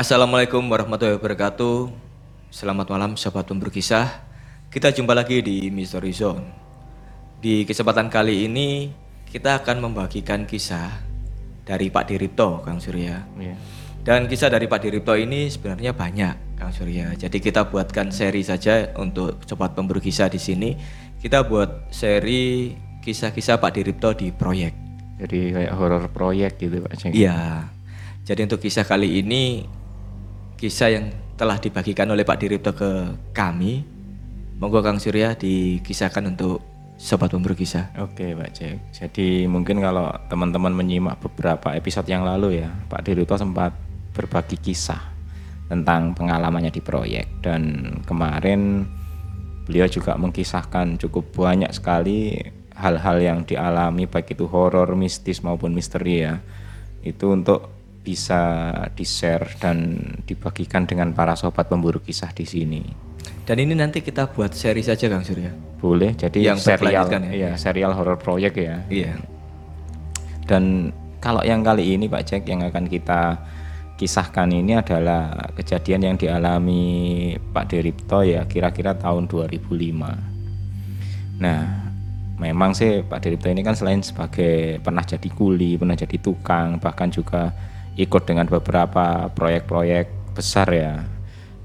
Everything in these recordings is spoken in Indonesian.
Assalamualaikum warahmatullahi wabarakatuh. Selamat malam sahabat pemburu kisah. Kita jumpa lagi di Mystery Zone. Di kesempatan kali ini kita akan membagikan kisah dari Pak Diripto, Kang Surya. Iya. Dan kisah dari Pak Diripto ini sebenarnya banyak, Kang Surya. Jadi kita buatkan seri saja untuk sobat pemburu kisah di sini. Kita buat seri kisah-kisah Pak Diripto di proyek. Jadi kayak horor proyek gitu Pak Ceng. Iya. Jadi untuk kisah kali ini kisah yang telah dibagikan oleh Pak Diripto ke kami. Monggo Kang Surya dikisahkan untuk sobat pemburu kisah. Oke Pak Cek. Jadi mungkin kalau teman-teman menyimak beberapa episode yang lalu ya, Pak Dirito sempat berbagi kisah tentang pengalamannya di proyek dan kemarin beliau juga mengkisahkan cukup banyak sekali hal-hal yang dialami baik itu horor, mistis maupun misteri ya. Itu untuk bisa di-share dan dibagikan dengan para sobat pemburu kisah di sini. Dan ini nanti kita buat seri saja Kang Surya. Boleh, jadi Yang serial ya? iya, serial horor proyek ya. Iya. Dan kalau yang kali ini Pak Jack yang akan kita kisahkan ini adalah kejadian yang dialami Pak Deripto ya kira-kira tahun 2005. Nah, memang sih Pak Deripto ini kan selain sebagai pernah jadi kuli, pernah jadi tukang, bahkan juga ikut dengan beberapa proyek-proyek besar ya.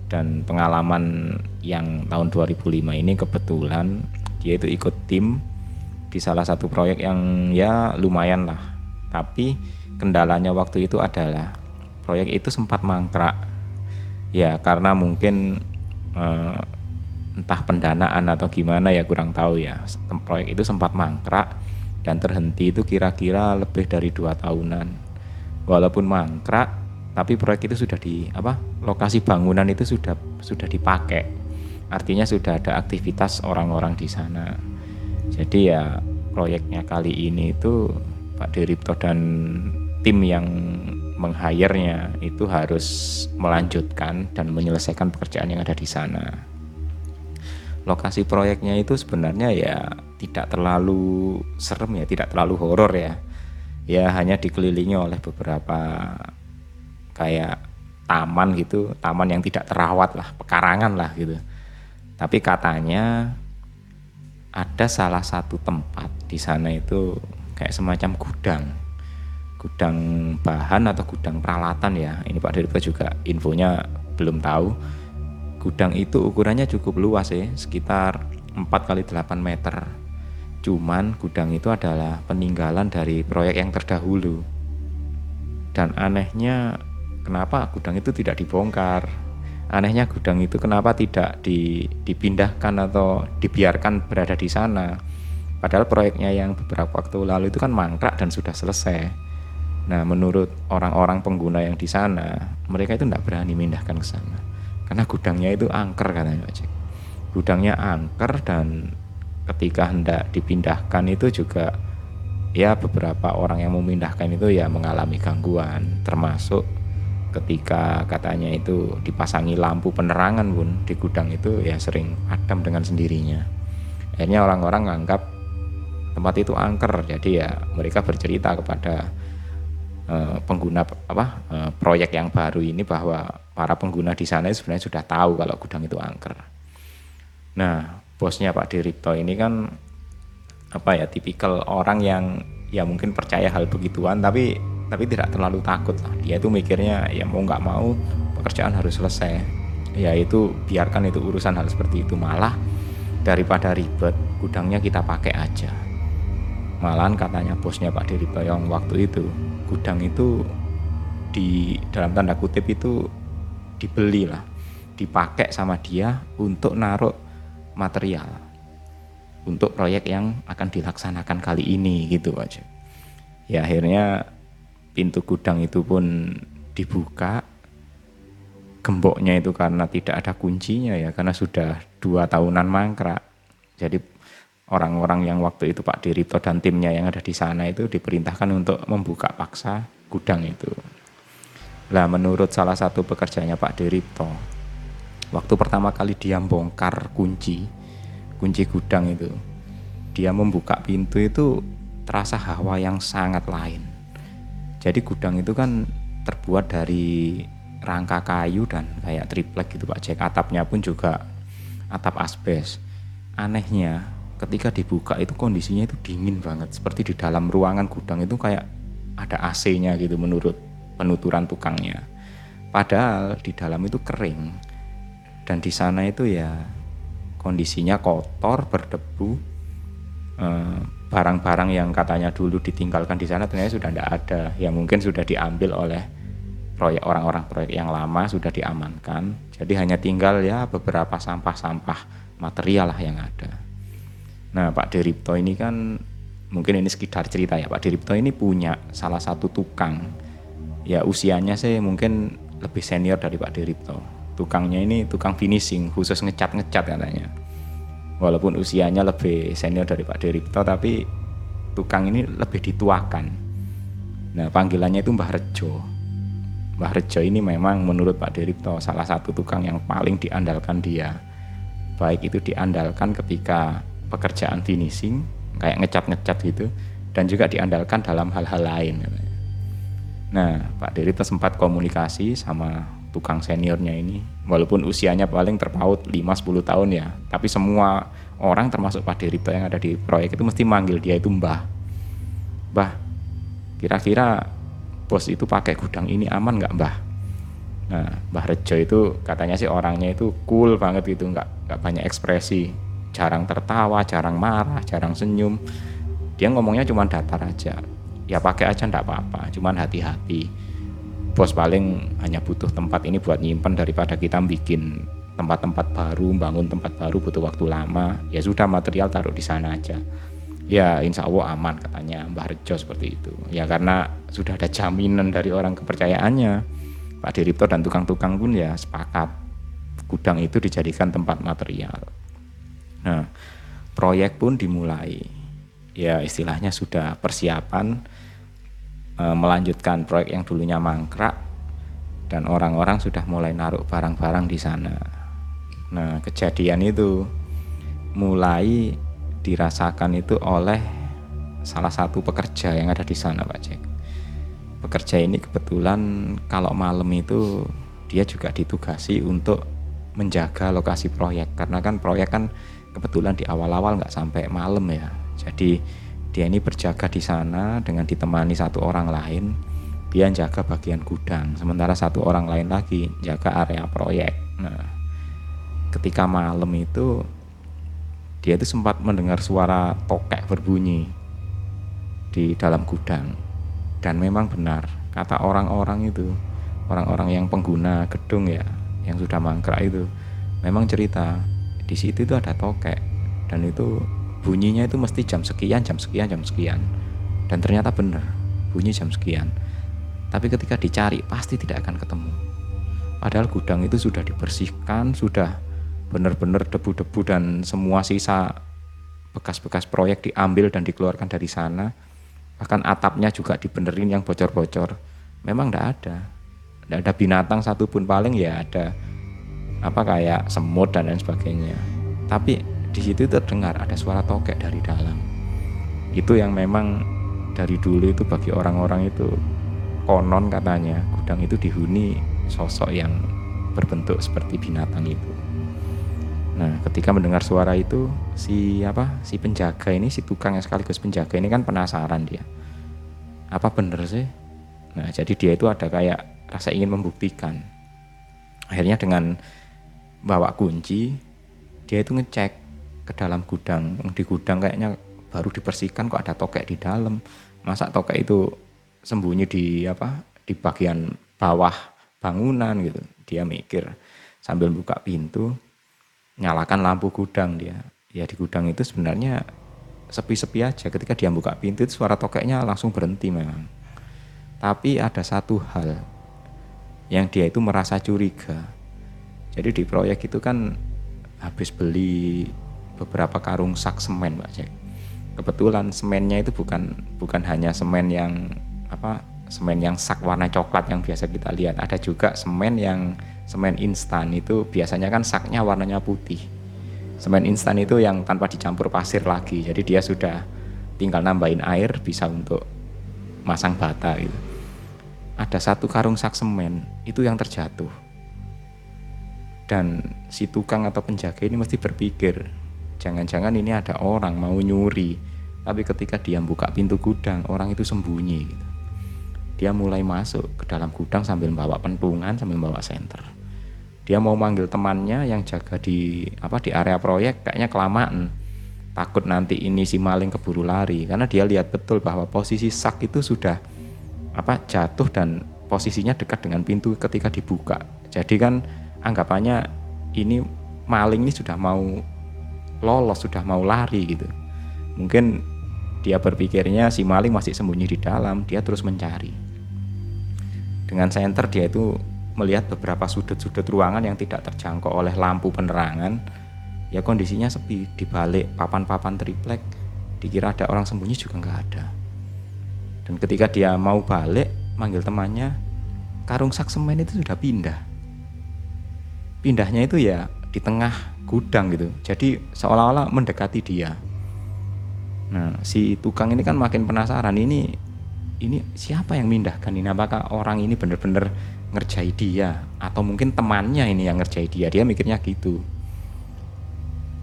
Dan pengalaman yang tahun 2005 ini kebetulan dia itu ikut tim di salah satu proyek yang ya lumayan lah. Tapi kendalanya waktu itu adalah proyek itu sempat mangkrak. Ya karena mungkin eh, entah pendanaan atau gimana ya kurang tahu ya. Proyek itu sempat mangkrak dan terhenti itu kira-kira lebih dari dua tahunan. Walaupun mangkrak, tapi proyek itu sudah di apa? Lokasi bangunan itu sudah sudah dipakai. Artinya sudah ada aktivitas orang-orang di sana. Jadi ya proyeknya kali ini itu Pak Diripto dan tim yang meng-hire-nya itu harus melanjutkan dan menyelesaikan pekerjaan yang ada di sana. Lokasi proyeknya itu sebenarnya ya tidak terlalu serem ya, tidak terlalu horor ya. Ya hanya dikelilingi oleh beberapa kayak taman gitu, taman yang tidak terawat lah, pekarangan lah gitu. Tapi katanya ada salah satu tempat di sana itu kayak semacam gudang. Gudang bahan atau gudang peralatan ya. Ini Pak Direktur juga infonya belum tahu. Gudang itu ukurannya cukup luas ya sekitar 4 kali 8 meter cuman gudang itu adalah peninggalan dari proyek yang terdahulu. Dan anehnya kenapa gudang itu tidak dibongkar? Anehnya gudang itu kenapa tidak di, dipindahkan atau dibiarkan berada di sana? Padahal proyeknya yang beberapa waktu lalu itu kan mangkrak dan sudah selesai. Nah menurut orang-orang pengguna yang di sana mereka itu tidak berani memindahkan ke sana. Karena gudangnya itu angker katanya Pak Cek. Gudangnya angker dan ketika hendak dipindahkan itu juga ya beberapa orang yang memindahkan itu ya mengalami gangguan termasuk ketika katanya itu dipasangi lampu penerangan pun di gudang itu ya sering padam dengan sendirinya. Akhirnya orang-orang menganggap tempat itu angker, jadi ya mereka bercerita kepada uh, pengguna apa uh, proyek yang baru ini bahwa para pengguna di sana sebenarnya sudah tahu kalau gudang itu angker. Nah, bosnya Pak Diripto ini kan apa ya tipikal orang yang ya mungkin percaya hal begituan tapi tapi tidak terlalu takut lah. Dia itu mikirnya ya mau nggak mau pekerjaan harus selesai. Ya itu biarkan itu urusan hal seperti itu. Malah daripada ribet gudangnya kita pakai aja. Malahan katanya bosnya Pak Diri Bayong waktu itu gudang itu di dalam tanda kutip itu dibeli lah. Dipakai sama dia untuk naruh material untuk proyek yang akan dilaksanakan kali ini gitu aja ya akhirnya pintu gudang itu pun dibuka. Gemboknya itu karena tidak ada kuncinya ya karena sudah dua tahunan mangkrak. Jadi orang-orang yang waktu itu Pak Dirito dan timnya yang ada di sana itu diperintahkan untuk membuka paksa gudang itu. Lah menurut salah satu pekerjanya Pak Dirito waktu pertama kali dia bongkar kunci kunci gudang itu dia membuka pintu itu terasa hawa yang sangat lain jadi gudang itu kan terbuat dari rangka kayu dan kayak triplek gitu Pak Jack. Atapnya pun juga atap asbes. Anehnya ketika dibuka itu kondisinya itu dingin banget seperti di dalam ruangan gudang itu kayak ada AC-nya gitu menurut penuturan tukangnya. Padahal di dalam itu kering dan di sana itu ya kondisinya kotor berdebu. Eh, barang-barang yang katanya dulu ditinggalkan di sana ternyata sudah tidak ada. Ya mungkin sudah diambil oleh proyek orang-orang proyek yang lama sudah diamankan. Jadi hanya tinggal ya beberapa sampah-sampah material lah yang ada. Nah Pak Deripto ini kan mungkin ini sekitar cerita ya Pak Deripto ini punya salah satu tukang. Ya usianya sih mungkin lebih senior dari Pak Deripto tukangnya ini tukang finishing khusus ngecat-ngecat katanya. Walaupun usianya lebih senior dari Pak Deripto tapi tukang ini lebih dituakan. Nah panggilannya itu Mbah Rejo. Mbah Rejo ini memang menurut Pak Deripto salah satu tukang yang paling diandalkan dia. Baik itu diandalkan ketika pekerjaan finishing kayak ngecat-ngecat gitu dan juga diandalkan dalam hal-hal lain nah Pak Deripto sempat komunikasi sama tukang seniornya ini. Walaupun usianya paling terpaut 5-10 tahun ya. Tapi semua orang termasuk Pak Derito yang ada di proyek itu mesti manggil dia itu Mbah. Mbah kira-kira bos itu pakai gudang ini aman nggak Mbah? Nah Mbah Rejo itu katanya sih orangnya itu cool banget gitu nggak nggak banyak ekspresi. Jarang tertawa jarang marah jarang senyum. Dia ngomongnya cuma datar aja. Ya pakai aja ndak apa-apa cuman hati-hati bos paling hanya butuh tempat ini buat nyimpen daripada kita bikin tempat-tempat baru, bangun tempat baru butuh waktu lama. Ya sudah material taruh di sana aja. Ya insya Allah aman katanya Mbah Rejo seperti itu. Ya karena sudah ada jaminan dari orang kepercayaannya. Pak Diripto dan tukang-tukang pun ya sepakat gudang itu dijadikan tempat material. Nah, proyek pun dimulai. Ya istilahnya sudah persiapan e, melanjutkan proyek yang dulunya mangkrak dan orang-orang sudah mulai naruh barang-barang di sana. Nah, kejadian itu mulai dirasakan itu oleh salah satu pekerja yang ada di sana, Pak Cek. Pekerja ini kebetulan kalau malam itu dia juga ditugasi untuk menjaga lokasi proyek karena kan proyek kan kebetulan di awal-awal nggak sampai malam ya. Jadi dia ini berjaga di sana dengan ditemani satu orang lain. Dia jaga bagian gudang, sementara satu orang lain lagi jaga area proyek. Nah, ketika malam itu dia itu sempat mendengar suara tokek berbunyi di dalam gudang. Dan memang benar, kata orang-orang itu, orang-orang yang pengguna gedung ya, yang sudah mangkrak itu, memang cerita di situ itu ada tokek dan itu bunyinya itu mesti jam sekian, jam sekian, jam sekian. Dan ternyata benar, bunyi jam sekian. Tapi ketika dicari pasti tidak akan ketemu. Padahal gudang itu sudah dibersihkan, sudah benar-benar debu-debu dan semua sisa bekas-bekas proyek diambil dan dikeluarkan dari sana. Bahkan atapnya juga dibenerin yang bocor-bocor. Memang tidak ada. Tidak ada binatang satupun paling ya ada apa kayak semut dan lain sebagainya. Tapi di situ terdengar ada suara tokek dari dalam. Itu yang memang dari dulu itu bagi orang-orang itu konon katanya gudang itu dihuni sosok yang berbentuk seperti binatang itu. Nah, ketika mendengar suara itu, si apa? Si penjaga ini, si tukang yang sekaligus penjaga ini kan penasaran dia. Apa bener sih? Nah, jadi dia itu ada kayak rasa ingin membuktikan. Akhirnya dengan bawa kunci, dia itu ngecek ke dalam gudang. Di gudang kayaknya baru dibersihkan kok ada tokek di dalam? Masa tokek itu sembunyi di apa di bagian bawah bangunan gitu. Dia mikir sambil buka pintu nyalakan lampu gudang dia. Ya di gudang itu sebenarnya sepi-sepi aja. Ketika dia buka pintu itu suara tokeknya langsung berhenti memang. Tapi ada satu hal yang dia itu merasa curiga. Jadi di proyek itu kan habis beli beberapa karung sak semen Mbak Jack. Kebetulan semennya itu bukan bukan hanya semen yang apa semen yang sak warna coklat yang biasa kita lihat. Ada juga semen yang semen instan itu biasanya kan saknya warnanya putih. Semen instan itu yang tanpa dicampur pasir lagi. Jadi dia sudah tinggal nambahin air bisa untuk masang bata gitu. ada satu karung sak semen itu yang terjatuh. Dan si tukang atau penjaga ini mesti berpikir, jangan-jangan ini ada orang mau nyuri. Tapi ketika dia buka pintu gudang, orang itu sembunyi gitu. Dia mulai masuk ke dalam gudang sambil bawa pentungan, sambil bawa senter. Dia mau manggil temannya yang jaga di apa di area proyek kayaknya kelamaan. Takut nanti ini si maling keburu lari karena dia lihat betul bahwa posisi sak itu sudah apa jatuh dan posisinya dekat dengan pintu ketika dibuka. Jadi kan anggapannya ini maling ini sudah mau lolos, sudah mau lari gitu. Mungkin dia berpikirnya si maling masih sembunyi di dalam, dia terus mencari. Dengan senter dia itu melihat beberapa sudut-sudut ruangan yang tidak terjangkau oleh lampu penerangan. Ya kondisinya sepi, di balik papan-papan triplek dikira ada orang sembunyi juga nggak ada. Dan ketika dia mau balik, manggil temannya, karung sak semen itu sudah pindah. Pindahnya itu ya di tengah gudang gitu. Jadi seolah-olah mendekati dia. Nah, si tukang ini kan makin penasaran ini ini siapa yang mindahkan ini? Apakah orang ini benar-benar ngerjai dia atau mungkin temannya ini yang ngerjai dia? Dia mikirnya gitu.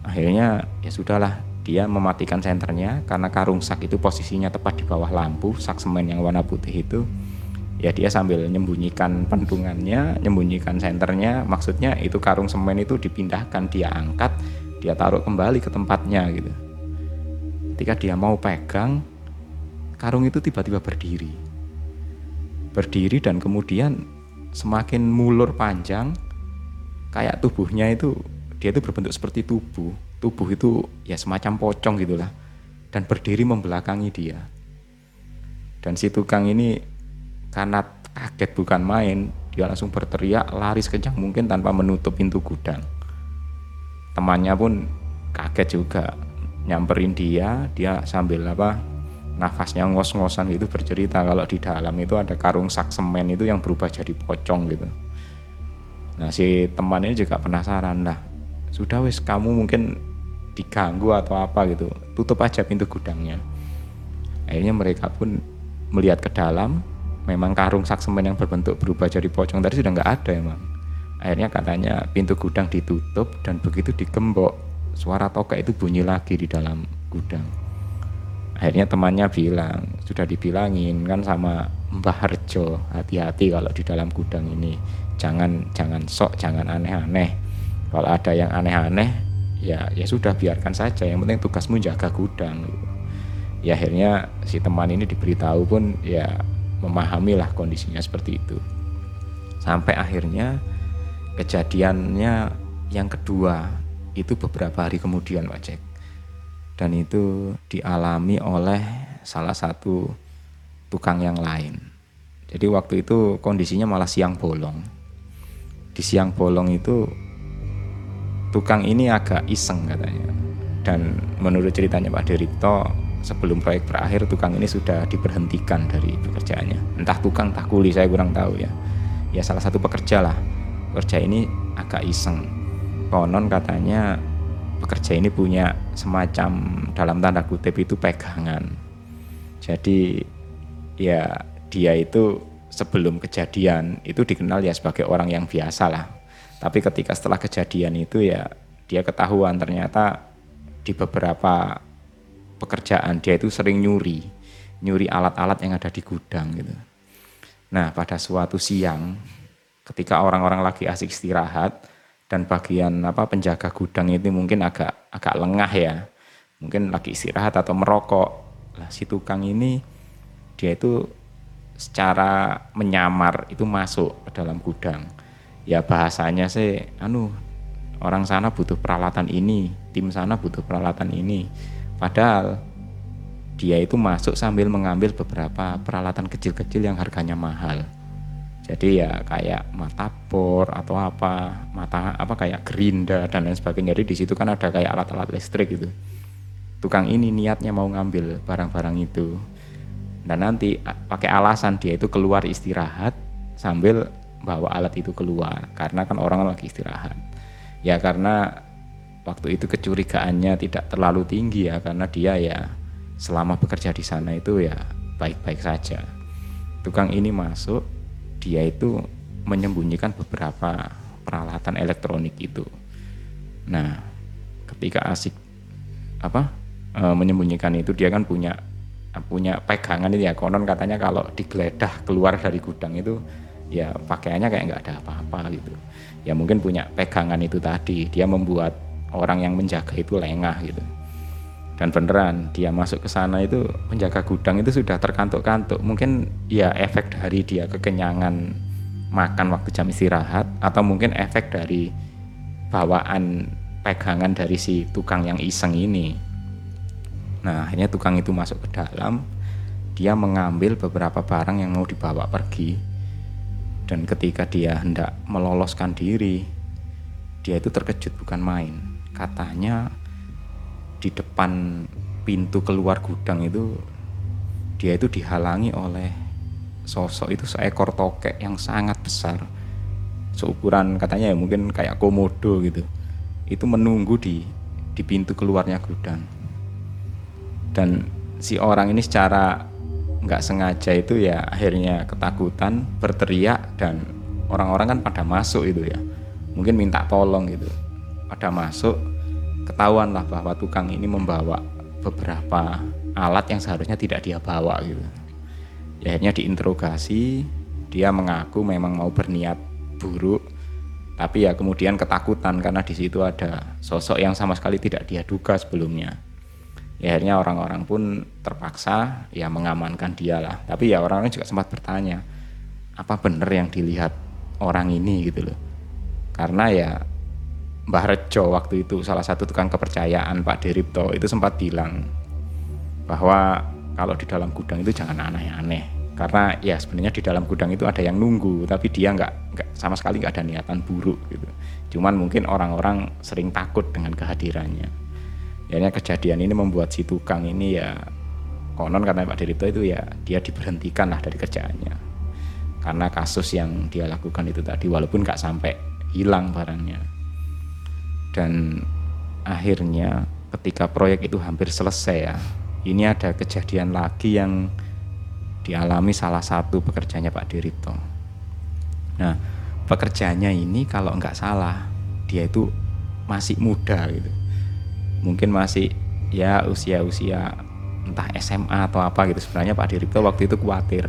Akhirnya ya sudahlah, dia mematikan senternya karena karung sak itu posisinya tepat di bawah lampu, sak semen yang warna putih itu. Ya dia sambil menyembunyikan pentungannya, menyembunyikan senternya, maksudnya itu karung semen itu dipindahkan, dia angkat, dia taruh kembali ke tempatnya gitu. Ketika dia mau pegang karung itu tiba-tiba berdiri. Berdiri dan kemudian semakin mulur panjang kayak tubuhnya itu dia itu berbentuk seperti tubuh. Tubuh itu ya semacam pocong gitulah. Dan berdiri membelakangi dia. Dan si tukang ini karena kaget bukan main dia langsung berteriak lari sekencang mungkin tanpa menutup pintu gudang. Temannya pun kaget juga nyamperin dia dia sambil apa nafasnya ngos-ngosan gitu bercerita kalau di dalam itu ada karung sak semen itu yang berubah jadi pocong gitu. Nah si teman ini juga penasaran lah sudah wis kamu mungkin diganggu atau apa gitu tutup aja pintu gudangnya. Akhirnya mereka pun melihat ke dalam memang karung sak semen yang berbentuk berubah jadi pocong tadi sudah nggak ada emang akhirnya katanya pintu gudang ditutup dan begitu digembok suara tokek itu bunyi lagi di dalam gudang. Akhirnya temannya bilang, sudah dibilangin kan sama Mbah Harjo, hati-hati kalau di dalam gudang ini. Jangan jangan sok, jangan aneh-aneh. Kalau ada yang aneh-aneh, ya ya sudah biarkan saja. Yang penting tugasmu jaga gudang. Ya akhirnya si teman ini diberitahu pun ya memahamilah kondisinya seperti itu. Sampai akhirnya kejadiannya yang kedua itu beberapa hari kemudian Pak Cek. Dan itu dialami oleh salah satu tukang yang lain. Jadi waktu itu kondisinya malah siang bolong. Di siang bolong itu tukang ini agak iseng katanya. Dan menurut ceritanya Pak Derito sebelum proyek berakhir tukang ini sudah diberhentikan dari pekerjaannya entah tukang entah kuli saya kurang tahu ya ya salah satu pekerja lah pekerja ini agak iseng konon katanya pekerja ini punya semacam dalam tanda kutip itu pegangan. Jadi ya dia itu sebelum kejadian itu dikenal ya sebagai orang yang biasa lah. Tapi ketika setelah kejadian itu ya dia ketahuan ternyata di beberapa pekerjaan. Dia itu sering nyuri, nyuri alat-alat yang ada di gudang gitu. Nah pada suatu siang ketika orang-orang lagi asik istirahat, dan bagian apa penjaga gudang itu mungkin agak agak lengah ya. Mungkin lagi istirahat atau merokok. Lah si tukang ini dia itu secara menyamar itu masuk ke dalam gudang. Ya bahasanya sih anu orang sana butuh peralatan ini tim sana butuh peralatan ini padahal dia itu masuk sambil mengambil beberapa peralatan kecil-kecil yang harganya mahal. Jadi ya kayak mata bor atau apa mata apa kayak gerinda dan lain sebagainya. Jadi di situ kan ada kayak alat-alat listrik gitu. Tukang ini niatnya mau ngambil barang-barang itu. Dan nanti pakai alasan dia itu keluar istirahat sambil bawa alat itu keluar. Karena kan orang lagi istirahat. Ya karena waktu itu kecurigaannya tidak terlalu tinggi ya karena dia ya selama bekerja di sana itu ya baik-baik saja tukang ini masuk dia itu menyembunyikan beberapa peralatan elektronik itu. Nah, ketika asik apa e, menyembunyikan itu dia kan punya punya pegangan itu ya konon katanya kalau digeledah keluar dari gudang itu ya pakaiannya kayak nggak ada apa-apa gitu ya mungkin punya pegangan itu tadi dia membuat orang yang menjaga itu lengah gitu dan beneran dia masuk ke sana itu menjaga gudang itu sudah terkantuk-kantuk mungkin ya efek dari dia kekenyangan makan waktu jam istirahat atau mungkin efek dari bawaan pegangan dari si tukang yang iseng ini. Nah, akhirnya tukang itu masuk ke dalam, dia mengambil beberapa barang yang mau dibawa pergi. Dan ketika dia hendak meloloskan diri, dia itu terkejut bukan main. Katanya di depan pintu keluar gudang itu dia itu dihalangi oleh sosok itu seekor tokek yang sangat besar. Seukuran katanya ya mungkin kayak komodo gitu. Itu menunggu di di pintu keluarnya gudang. Dan si orang ini secara nggak sengaja itu ya akhirnya ketakutan berteriak dan orang-orang kan pada masuk itu ya. Mungkin minta tolong gitu. Pada masuk ketahuan lah bahwa tukang ini membawa beberapa alat yang seharusnya tidak dia bawa gitu. Ya akhirnya diinterogasi dia mengaku memang mau berniat buruk tapi ya kemudian ketakutan karena di situ ada sosok yang sama sekali tidak dia duga sebelumnya. Ya akhirnya orang-orang pun terpaksa ya mengamankan dia lah. Tapi ya orang-orang juga sempat bertanya apa benar yang dilihat orang ini? gitu loh. Karena ya Mbah Rejo waktu itu salah satu tukang kepercayaan Pak Deripto itu sempat bilang bahwa kalau di dalam gudang itu jangan aneh-aneh. Karena ya sebenarnya di dalam gudang itu ada yang nunggu tapi dia nggak sama sekali nggak ada niatan buruk gitu. Cuman mungkin orang-orang sering takut dengan kehadirannya. Ya kejadian ini membuat si tukang ini ya konon karena Pak Dirito itu ya dia diberhentikan lah dari kerjaannya. Karena kasus yang dia lakukan itu tadi walaupun nggak sampai hilang barangnya dan akhirnya ketika proyek itu hampir selesai ya ini ada kejadian lagi yang dialami salah satu pekerjanya Pak Dirito. Nah, pekerjanya ini kalau nggak salah dia itu masih muda gitu. Mungkin masih ya usia-usia entah SMA atau apa gitu. Sebenarnya Pak Dirito waktu itu khawatir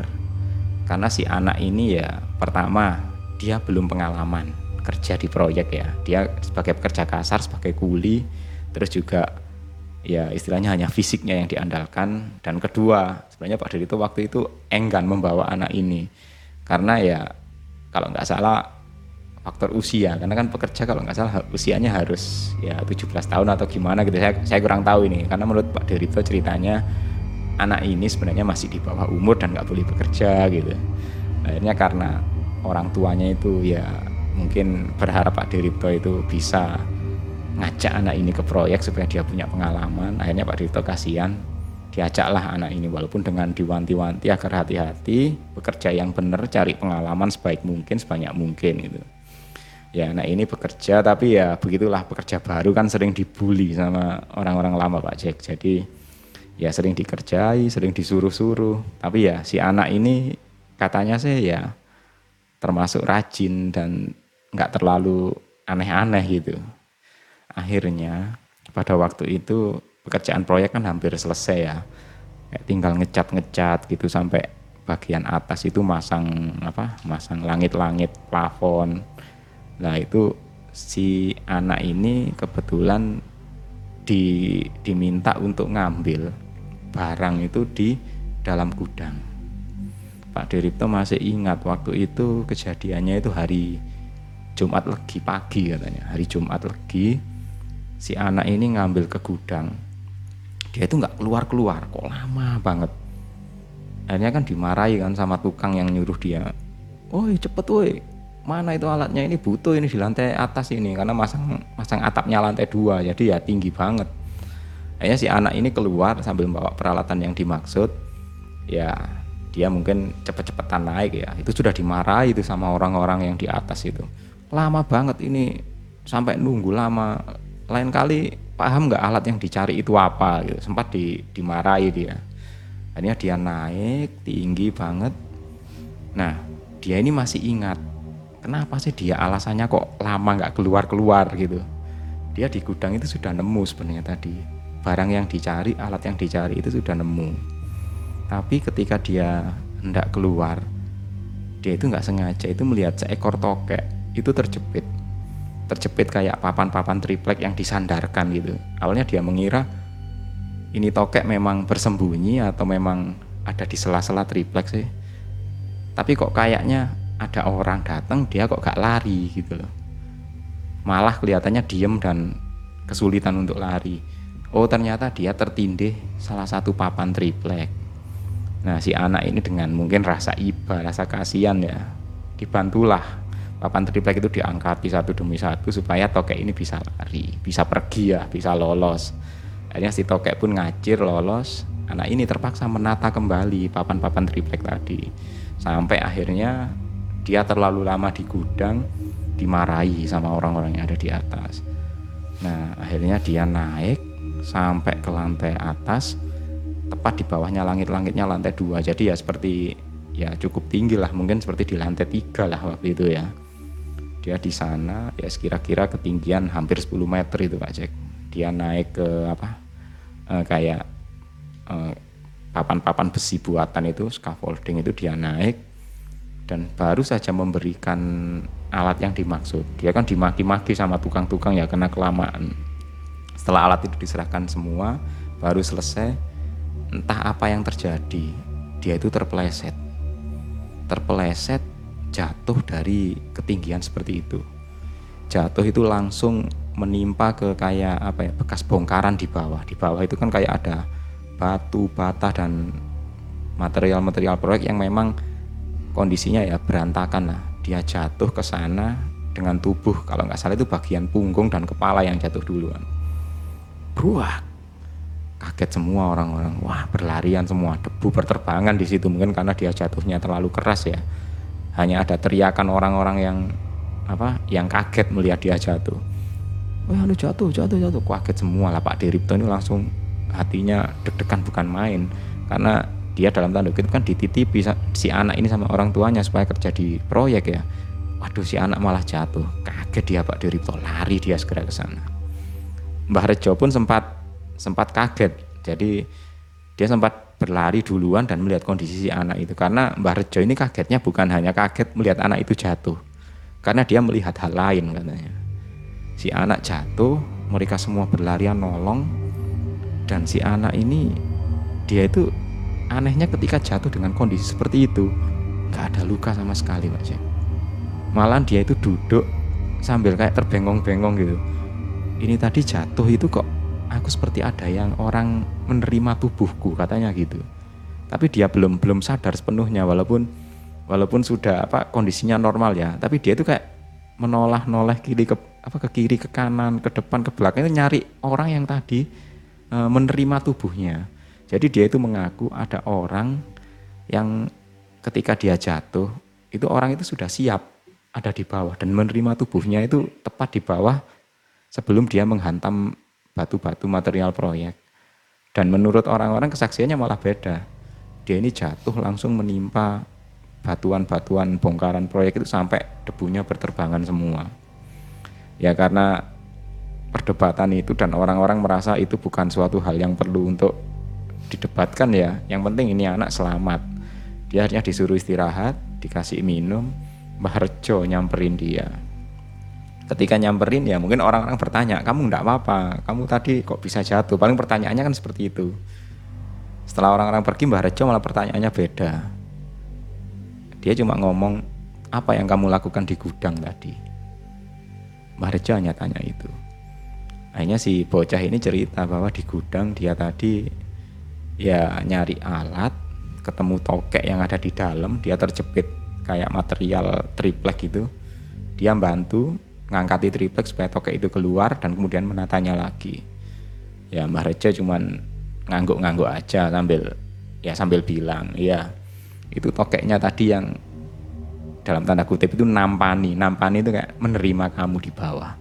karena si anak ini ya pertama dia belum pengalaman kerja di proyek ya. Dia sebagai pekerja kasar, sebagai kuli, terus juga ya istilahnya hanya fisiknya yang diandalkan. Dan kedua sebenarnya Pak Diri itu waktu itu enggan membawa anak ini. Karena ya kalau nggak salah faktor usia. Karena kan pekerja kalau nggak salah usianya harus ya 17 tahun atau gimana gitu. Saya saya kurang tahu ini. Karena menurut Pak Derito ceritanya anak ini sebenarnya masih di bawah umur dan nggak boleh bekerja gitu. Akhirnya karena orang tuanya itu ya mungkin berharap Pak Derito itu bisa ngajak anak ini ke proyek supaya dia punya pengalaman. Akhirnya Pak Dito kasihan diajaklah anak ini walaupun dengan diwanti-wanti agar hati-hati bekerja yang benar cari pengalaman sebaik mungkin sebanyak mungkin gitu. Ya anak ini bekerja tapi ya begitulah bekerja baru kan sering dibully sama orang-orang lama Pak Jack. Jadi ya sering dikerjai sering disuruh-suruh. Tapi ya si anak ini katanya sih ya termasuk rajin dan nggak terlalu aneh-aneh gitu. Akhirnya pada waktu itu pekerjaan proyek kan hampir selesai ya. Kayak tinggal ngecat-ngecat gitu sampai bagian atas itu masang apa masang langit-langit plafon. Nah itu si anak ini kebetulan di, diminta untuk ngambil barang itu di dalam gudang. Pak Diripto masih ingat waktu itu kejadiannya itu hari Jumat Legi pagi katanya. Hari Jumat Legi si anak ini ngambil ke gudang. Dia itu nggak keluar keluar kok lama banget. Akhirnya kan dimarahi kan sama tukang yang nyuruh dia. Oh cepet woi. Mana itu alatnya? Ini butuh ini di lantai atas ini karena masang masang atapnya lantai dua jadi ya tinggi banget. Akhirnya si anak ini keluar sambil membawa peralatan yang dimaksud. Ya dia mungkin cepet-cepetan naik ya. Itu sudah dimarahi itu sama orang-orang yang di atas itu lama banget ini sampai nunggu lama. Lain kali paham nggak alat yang dicari itu apa gitu. Sempat di, dimarahi dia. Akhirnya dia naik tinggi banget. Nah dia ini masih ingat kenapa sih dia alasannya kok lama nggak keluar keluar gitu. Dia di gudang itu sudah nemu sebenarnya tadi. Barang yang dicari alat yang dicari itu sudah nemu. Tapi ketika dia hendak keluar dia itu nggak sengaja itu melihat seekor tokek itu terjepit. Terjepit kayak papan-papan triplek yang disandarkan gitu. Awalnya dia mengira ini tokek memang bersembunyi atau memang ada di sela-sela triplek sih. Tapi kok kayaknya ada orang datang dia kok gak lari gitu loh. Malah kelihatannya diem dan kesulitan untuk lari. Oh ternyata dia tertindih salah satu papan triplek. Nah si anak ini dengan mungkin rasa iba rasa kasihan ya dibantulah papan triplek itu diangkat di satu demi satu supaya tokek ini bisa lari bisa pergi ya bisa lolos akhirnya si tokek pun ngacir lolos anak ini terpaksa menata kembali papan-papan triplek tadi sampai akhirnya dia terlalu lama di gudang dimarahi sama orang-orang yang ada di atas. Nah, akhirnya dia naik sampai ke lantai atas, tepat di bawahnya langit-langitnya lantai dua. Jadi ya seperti ya cukup tinggi lah, mungkin seperti di lantai tiga lah waktu itu ya. Dia di sana ya kira-kira ketinggian hampir 10 meter itu Pak Jack. Dia naik ke apa? Eh, kayak eh, papan-papan besi buatan itu scaffolding itu dia naik dan baru saja memberikan alat yang dimaksud. Dia kan dimaki-maki sama tukang-tukang ya karena kelamaan. Setelah alat itu diserahkan semua, baru selesai, entah apa yang terjadi, dia itu terpeleset. Terpeleset jatuh dari ketinggian seperti itu. Jatuh itu langsung menimpa ke kayak apa ya bekas bongkaran di bawah. Di bawah itu kan kayak ada batu, bata dan material-material proyek yang memang kondisinya ya berantakan lah. Dia jatuh ke sana dengan tubuh. Kalau nggak salah itu bagian punggung dan kepala yang jatuh duluan. Buah kaget semua orang-orang. Wah berlarian semua. Debu berterbangan di situ mungkin karena dia jatuhnya terlalu keras ya hanya ada teriakan orang-orang yang apa yang kaget melihat dia jatuh. Wah lu jatuh jatuh jatuh. Kaget semua lah Pak Diripto ini langsung hatinya deg-degan bukan main. Karena dia dalam tanda kutip kan dititipi si anak ini sama orang tuanya supaya kerja di proyek ya. Waduh si anak malah jatuh. Kaget dia Pak Diripto. Lari dia segera ke sana. Mbah Rejo pun sempat sempat kaget. Jadi dia sempat berlari duluan dan melihat kondisi si anak itu. Karena Mbah Rejo ini kagetnya bukan hanya kaget melihat anak itu jatuh. Karena dia melihat hal lain katanya. Si anak jatuh mereka semua berlarian nolong. Dan si anak ini dia itu anehnya ketika jatuh dengan kondisi seperti itu nggak ada luka sama sekali Pak Jack malah dia itu duduk sambil kayak terbengong-bengong gitu. Ini tadi jatuh itu kok aku seperti ada yang orang menerima tubuhku katanya gitu. Tapi dia belum belum sadar sepenuhnya walaupun walaupun sudah apa kondisinya normal ya. Tapi dia itu kayak menoleh noleh kiri ke apa ke kiri ke kanan ke depan ke belakang itu nyari orang yang tadi e, menerima tubuhnya. Jadi dia itu mengaku ada orang yang ketika dia jatuh, itu orang itu sudah siap ada di bawah dan menerima tubuhnya itu tepat di bawah sebelum dia menghantam batu-batu material proyek. Dan menurut orang-orang kesaksiannya malah beda. Dia ini jatuh langsung menimpa batuan-batuan bongkaran proyek itu sampai debunya berterbangan semua. Ya karena perdebatan itu dan orang-orang merasa itu bukan suatu hal yang perlu untuk didebatkan ya yang penting ini anak selamat dia hanya disuruh istirahat dikasih minum Mbah Rejo nyamperin dia ketika nyamperin ya mungkin orang-orang bertanya kamu enggak apa-apa kamu tadi kok bisa jatuh? Paling pertanyaannya kan seperti itu. Setelah orang-orang pergi Mbah Rejo malah pertanyaannya beda. Dia cuma ngomong apa yang kamu lakukan di gudang tadi? Mbah Rejo hanya tanya itu. Akhirnya si bocah ini cerita bahwa di gudang dia tadi ya nyari alat ketemu tokek yang ada di dalam dia terjepit kayak material triplek gitu. Dia bantu ngangkati triplek supaya tokek itu keluar dan kemudian menatanya lagi. Ya Mbah Reja cuman ngangguk-ngangguk aja sambil ya sambil bilang ya itu tokeknya tadi yang dalam tanda kutip itu nampani. Nampani itu kayak menerima kamu di bawah.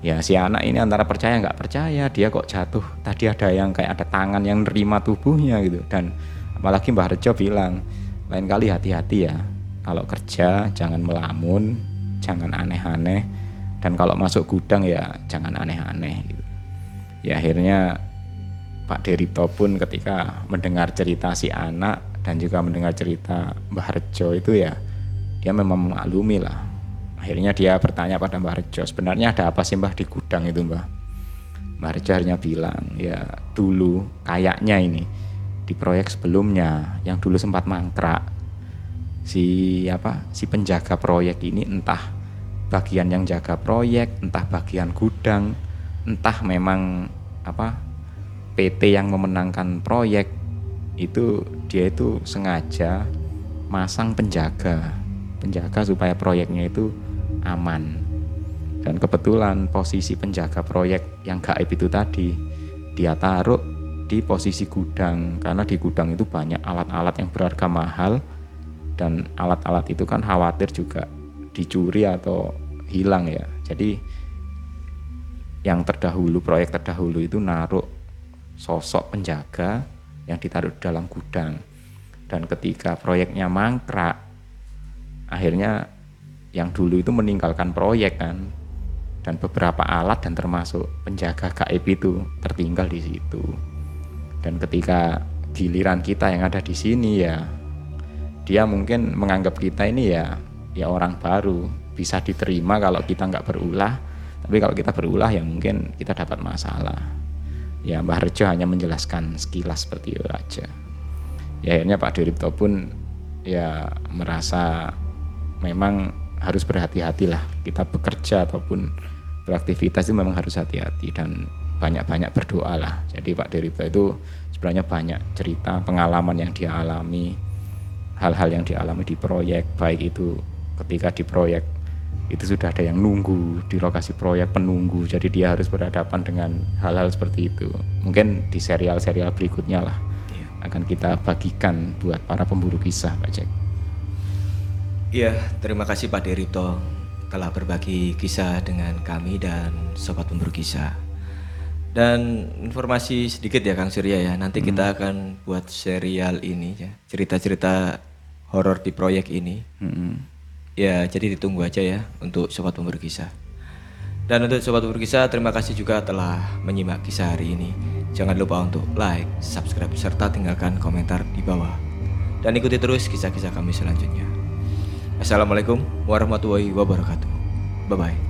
Ya si anak ini antara percaya nggak percaya dia kok jatuh. Tadi ada yang kayak ada tangan yang nerima tubuhnya gitu. Dan apalagi Mbah Rejo bilang lain kali hati-hati ya. Kalau kerja jangan melamun, jangan aneh-aneh, dan kalau masuk gudang ya jangan aneh-aneh. Gitu. Ya akhirnya Pak Derito pun ketika mendengar cerita si anak dan juga mendengar cerita Mbah Rejo itu ya dia memang memaklumi lah. Akhirnya dia bertanya pada Mbah Rejo, sebenarnya ada apa sih Mbah di gudang itu Mbah? Mbah Rejo akhirnya bilang, ya dulu kayaknya ini di proyek sebelumnya yang dulu sempat mangkrak si apa si penjaga proyek ini entah bagian yang jaga proyek entah bagian gudang entah memang apa PT yang memenangkan proyek itu dia itu sengaja masang penjaga penjaga supaya proyeknya itu aman. Dan kebetulan posisi penjaga proyek yang gaib itu tadi dia taruh di posisi gudang karena di gudang itu banyak alat-alat yang berharga mahal dan alat-alat itu kan khawatir juga dicuri atau hilang ya. Jadi yang terdahulu proyek terdahulu itu naruh sosok penjaga yang ditaruh di dalam gudang. Dan ketika proyeknya mangkrak akhirnya yang dulu itu meninggalkan proyek kan. Dan beberapa alat dan termasuk penjaga gaib itu tertinggal di situ. Dan ketika giliran kita yang ada di sini ya dia mungkin menganggap kita ini ya ya orang baru bisa diterima kalau kita nggak berulah. Tapi kalau kita berulah ya mungkin kita dapat masalah. Ya Mbah Rejo hanya menjelaskan sekilas seperti itu aja. Ya akhirnya Pak Diripto pun ya merasa memang harus berhati-hati lah kita bekerja ataupun beraktivitas itu memang harus hati-hati dan banyak-banyak berdoa lah. Jadi Pak Derita itu sebenarnya banyak cerita pengalaman yang dia alami, hal-hal yang dialami di proyek, baik itu ketika di proyek itu sudah ada yang nunggu di lokasi proyek penunggu, jadi dia harus berhadapan dengan hal-hal seperti itu. Mungkin di serial-serial berikutnya lah iya. akan kita bagikan buat para pemburu kisah, Pak Jack. Iya, terima kasih Pak Derito telah berbagi kisah dengan kami dan sobat pemburu kisah. Dan informasi sedikit ya Kang Surya ya, nanti hmm. kita akan buat serial ini ya, cerita-cerita horor di proyek ini. Hmm. Ya, jadi ditunggu aja ya untuk sobat pemburu kisah. Dan untuk sobat pemburu kisah, terima kasih juga telah menyimak kisah hari ini. Jangan lupa untuk like, subscribe, serta tinggalkan komentar di bawah. Dan ikuti terus kisah-kisah kami selanjutnya. Assalamualaikum warahmatullahi wabarakatuh. Bye-bye.